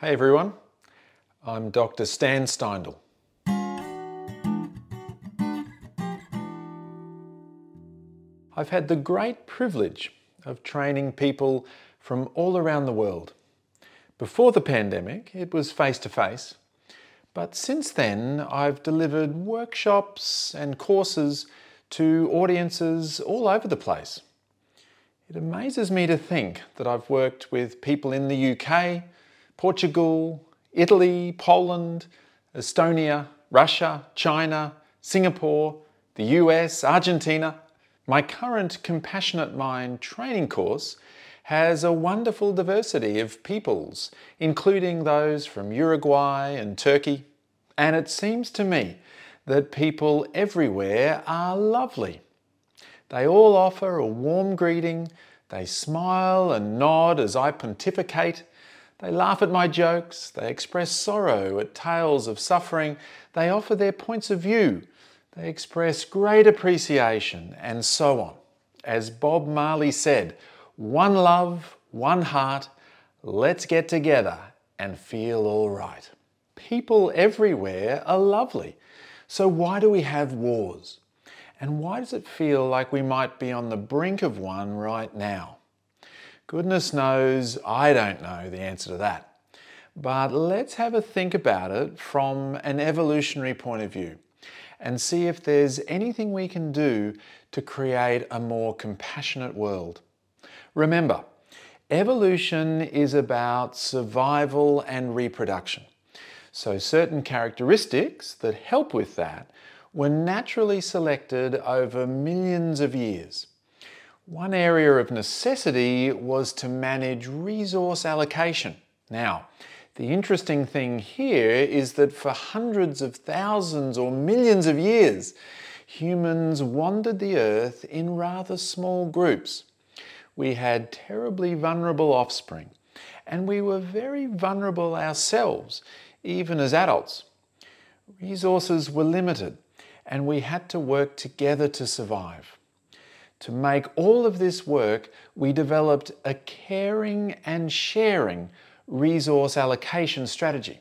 Hey everyone, I'm Dr. Stan Steindl. I've had the great privilege of training people from all around the world. Before the pandemic, it was face to face, but since then, I've delivered workshops and courses to audiences all over the place. It amazes me to think that I've worked with people in the UK, Portugal, Italy, Poland, Estonia, Russia, China, Singapore, the US, Argentina. My current Compassionate Mind training course has a wonderful diversity of peoples, including those from Uruguay and Turkey. And it seems to me that people everywhere are lovely. They all offer a warm greeting, they smile and nod as I pontificate, they laugh at my jokes, they express sorrow at tales of suffering, they offer their points of view, they express great appreciation, and so on. As Bob Marley said, one love, one heart, let's get together and feel all right. People everywhere are lovely. So, why do we have wars? And why does it feel like we might be on the brink of one right now? Goodness knows I don't know the answer to that. But let's have a think about it from an evolutionary point of view and see if there's anything we can do to create a more compassionate world. Remember, evolution is about survival and reproduction. So, certain characteristics that help with that were naturally selected over millions of years. One area of necessity was to manage resource allocation. Now, the interesting thing here is that for hundreds of thousands or millions of years, humans wandered the earth in rather small groups. We had terribly vulnerable offspring, and we were very vulnerable ourselves even as adults. Resources were limited, and we had to work together to survive. To make all of this work, we developed a caring and sharing resource allocation strategy.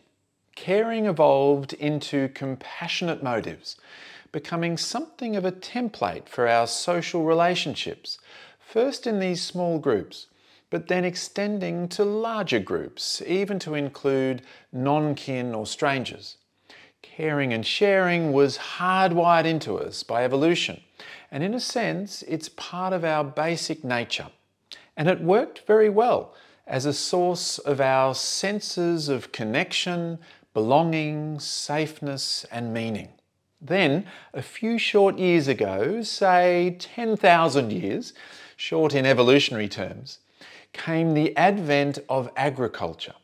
Caring evolved into compassionate motives, becoming something of a template for our social relationships, first in these small groups, but then extending to larger groups, even to include non kin or strangers. Caring and sharing was hardwired into us by evolution, and in a sense, it's part of our basic nature. And it worked very well as a source of our senses of connection, belonging, safeness, and meaning. Then, a few short years ago, say 10,000 years, short in evolutionary terms, came the advent of agriculture.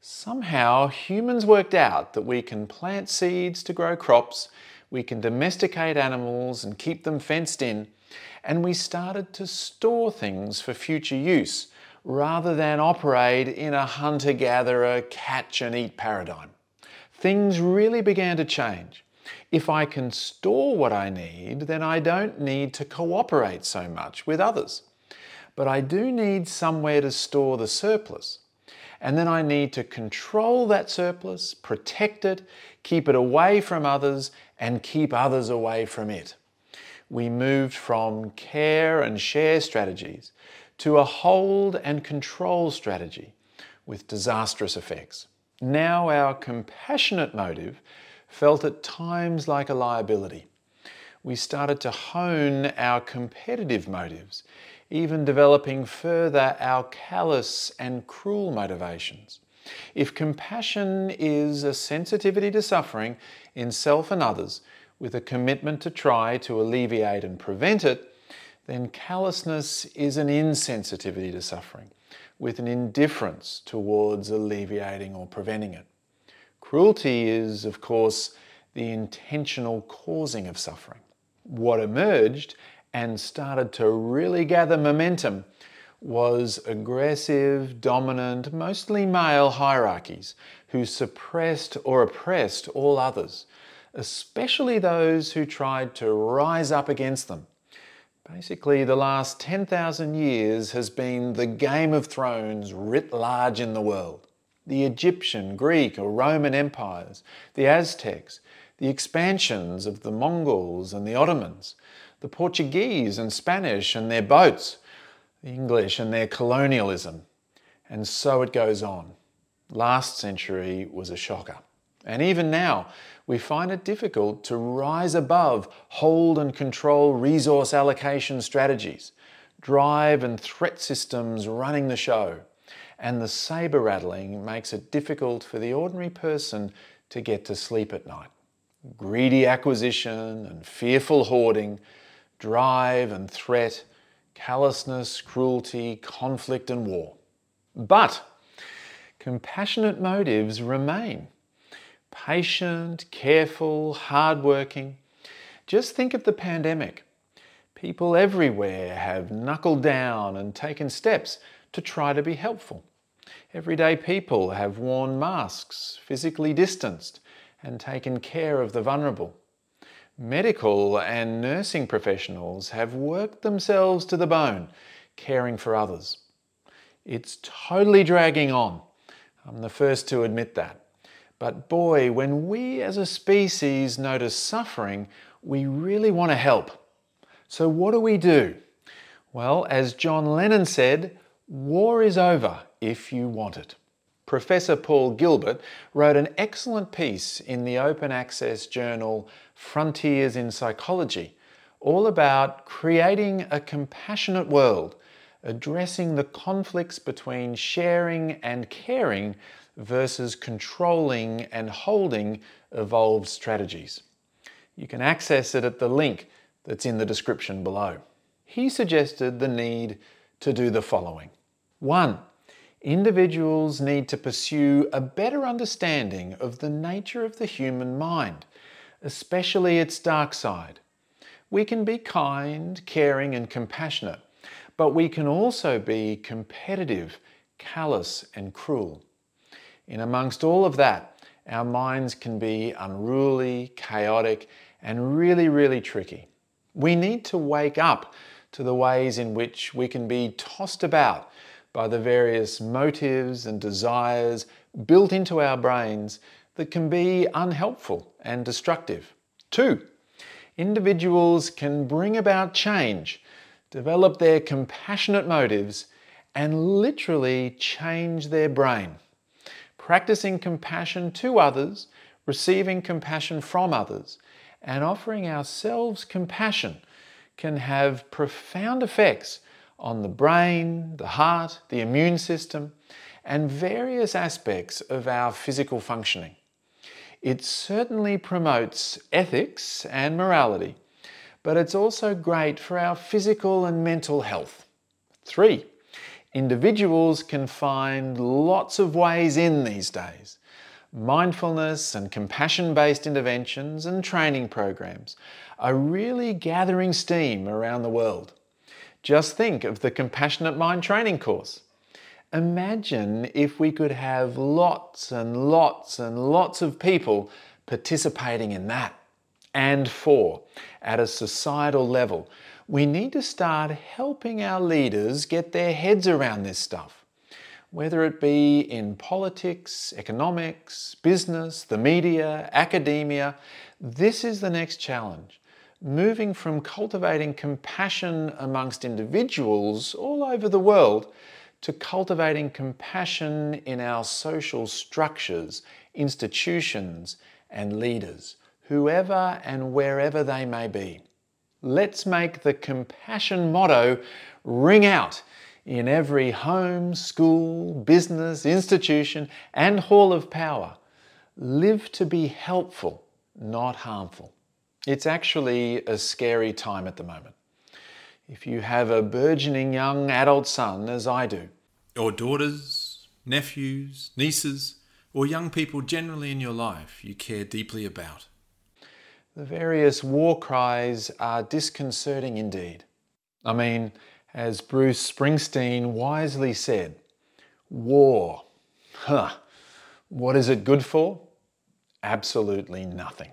Somehow humans worked out that we can plant seeds to grow crops, we can domesticate animals and keep them fenced in, and we started to store things for future use rather than operate in a hunter gatherer, catch and eat paradigm. Things really began to change. If I can store what I need, then I don't need to cooperate so much with others but I do need somewhere to store the surplus. And then I need to control that surplus, protect it, keep it away from others, and keep others away from it. We moved from care and share strategies to a hold and control strategy with disastrous effects. Now, our compassionate motive felt at times like a liability. We started to hone our competitive motives even developing further our callous and cruel motivations. If compassion is a sensitivity to suffering in self and others, with a commitment to try to alleviate and prevent it, then callousness is an insensitivity to suffering, with an indifference towards alleviating or preventing it. Cruelty is, of course, the intentional causing of suffering. What emerged and started to really gather momentum was aggressive, dominant, mostly male hierarchies who suppressed or oppressed all others, especially those who tried to rise up against them. Basically, the last 10,000 years has been the Game of Thrones writ large in the world. the Egyptian, Greek, or Roman empires, the Aztecs, the expansions of the Mongols and the Ottomans, the Portuguese and Spanish and their boats, the English and their colonialism, and so it goes on. Last century was a shocker. And even now, we find it difficult to rise above hold and control resource allocation strategies, drive and threat systems running the show, and the saber rattling makes it difficult for the ordinary person to get to sleep at night. Greedy acquisition and fearful hoarding, drive and threat, callousness, cruelty, conflict, and war. But compassionate motives remain. Patient, careful, hardworking. Just think of the pandemic. People everywhere have knuckled down and taken steps to try to be helpful. Everyday people have worn masks, physically distanced, and taken care of the vulnerable. Medical and nursing professionals have worked themselves to the bone, caring for others. It's totally dragging on. I'm the first to admit that. But boy, when we as a species notice suffering, we really want to help. So, what do we do? Well, as John Lennon said, war is over if you want it. Professor Paul Gilbert wrote an excellent piece in the open access journal Frontiers in Psychology, all about creating a compassionate world addressing the conflicts between sharing and caring versus controlling and holding evolved strategies. You can access it at the link that's in the description below. He suggested the need to do the following. One, individuals need to pursue a better understanding of the nature of the human mind, especially its dark side. We can be kind, caring, and compassionate, but we can also be competitive, callous, and cruel. In amongst all of that, our minds can be unruly, chaotic, and really, really tricky. We need to wake up to the ways in which we can be tossed about by the various motives and desires built into our brains that can be unhelpful and destructive. Two, individuals can bring about change develop their compassionate motives, and literally change their brain. Practicing compassion to others, receiving compassion from others, and offering ourselves compassion can have profound effects on the brain, the heart, the immune system, and various aspects of our physical functioning. It certainly promotes ethics and morality but it's also great for our physical and mental health. Three, individuals can find lots of ways in these days. Mindfulness and compassion based interventions and training programs are really gathering steam around the world. Just think of the Compassionate Mind training course. Imagine if we could have lots and lots and lots of people participating in that. And four, at a societal level, we need to start helping our leaders get their heads around this stuff. Whether it be in politics, economics, business, the media, academia, this is the next challenge. Moving from cultivating compassion amongst individuals all over the world to cultivating compassion in our social structures, institutions, and leaders whoever and wherever they may be. Let's make the compassion motto ring out in every home, school, business, institution, and hall of power. Live to be helpful, not harmful. It's actually a scary time at the moment. If you have a burgeoning young adult son, as I do, or daughters, nephews, nieces, or young people generally in your life you care deeply about, the various war cries are disconcerting indeed. I mean, as Bruce Springsteen wisely said, war, huh, what is it good for? Absolutely nothing.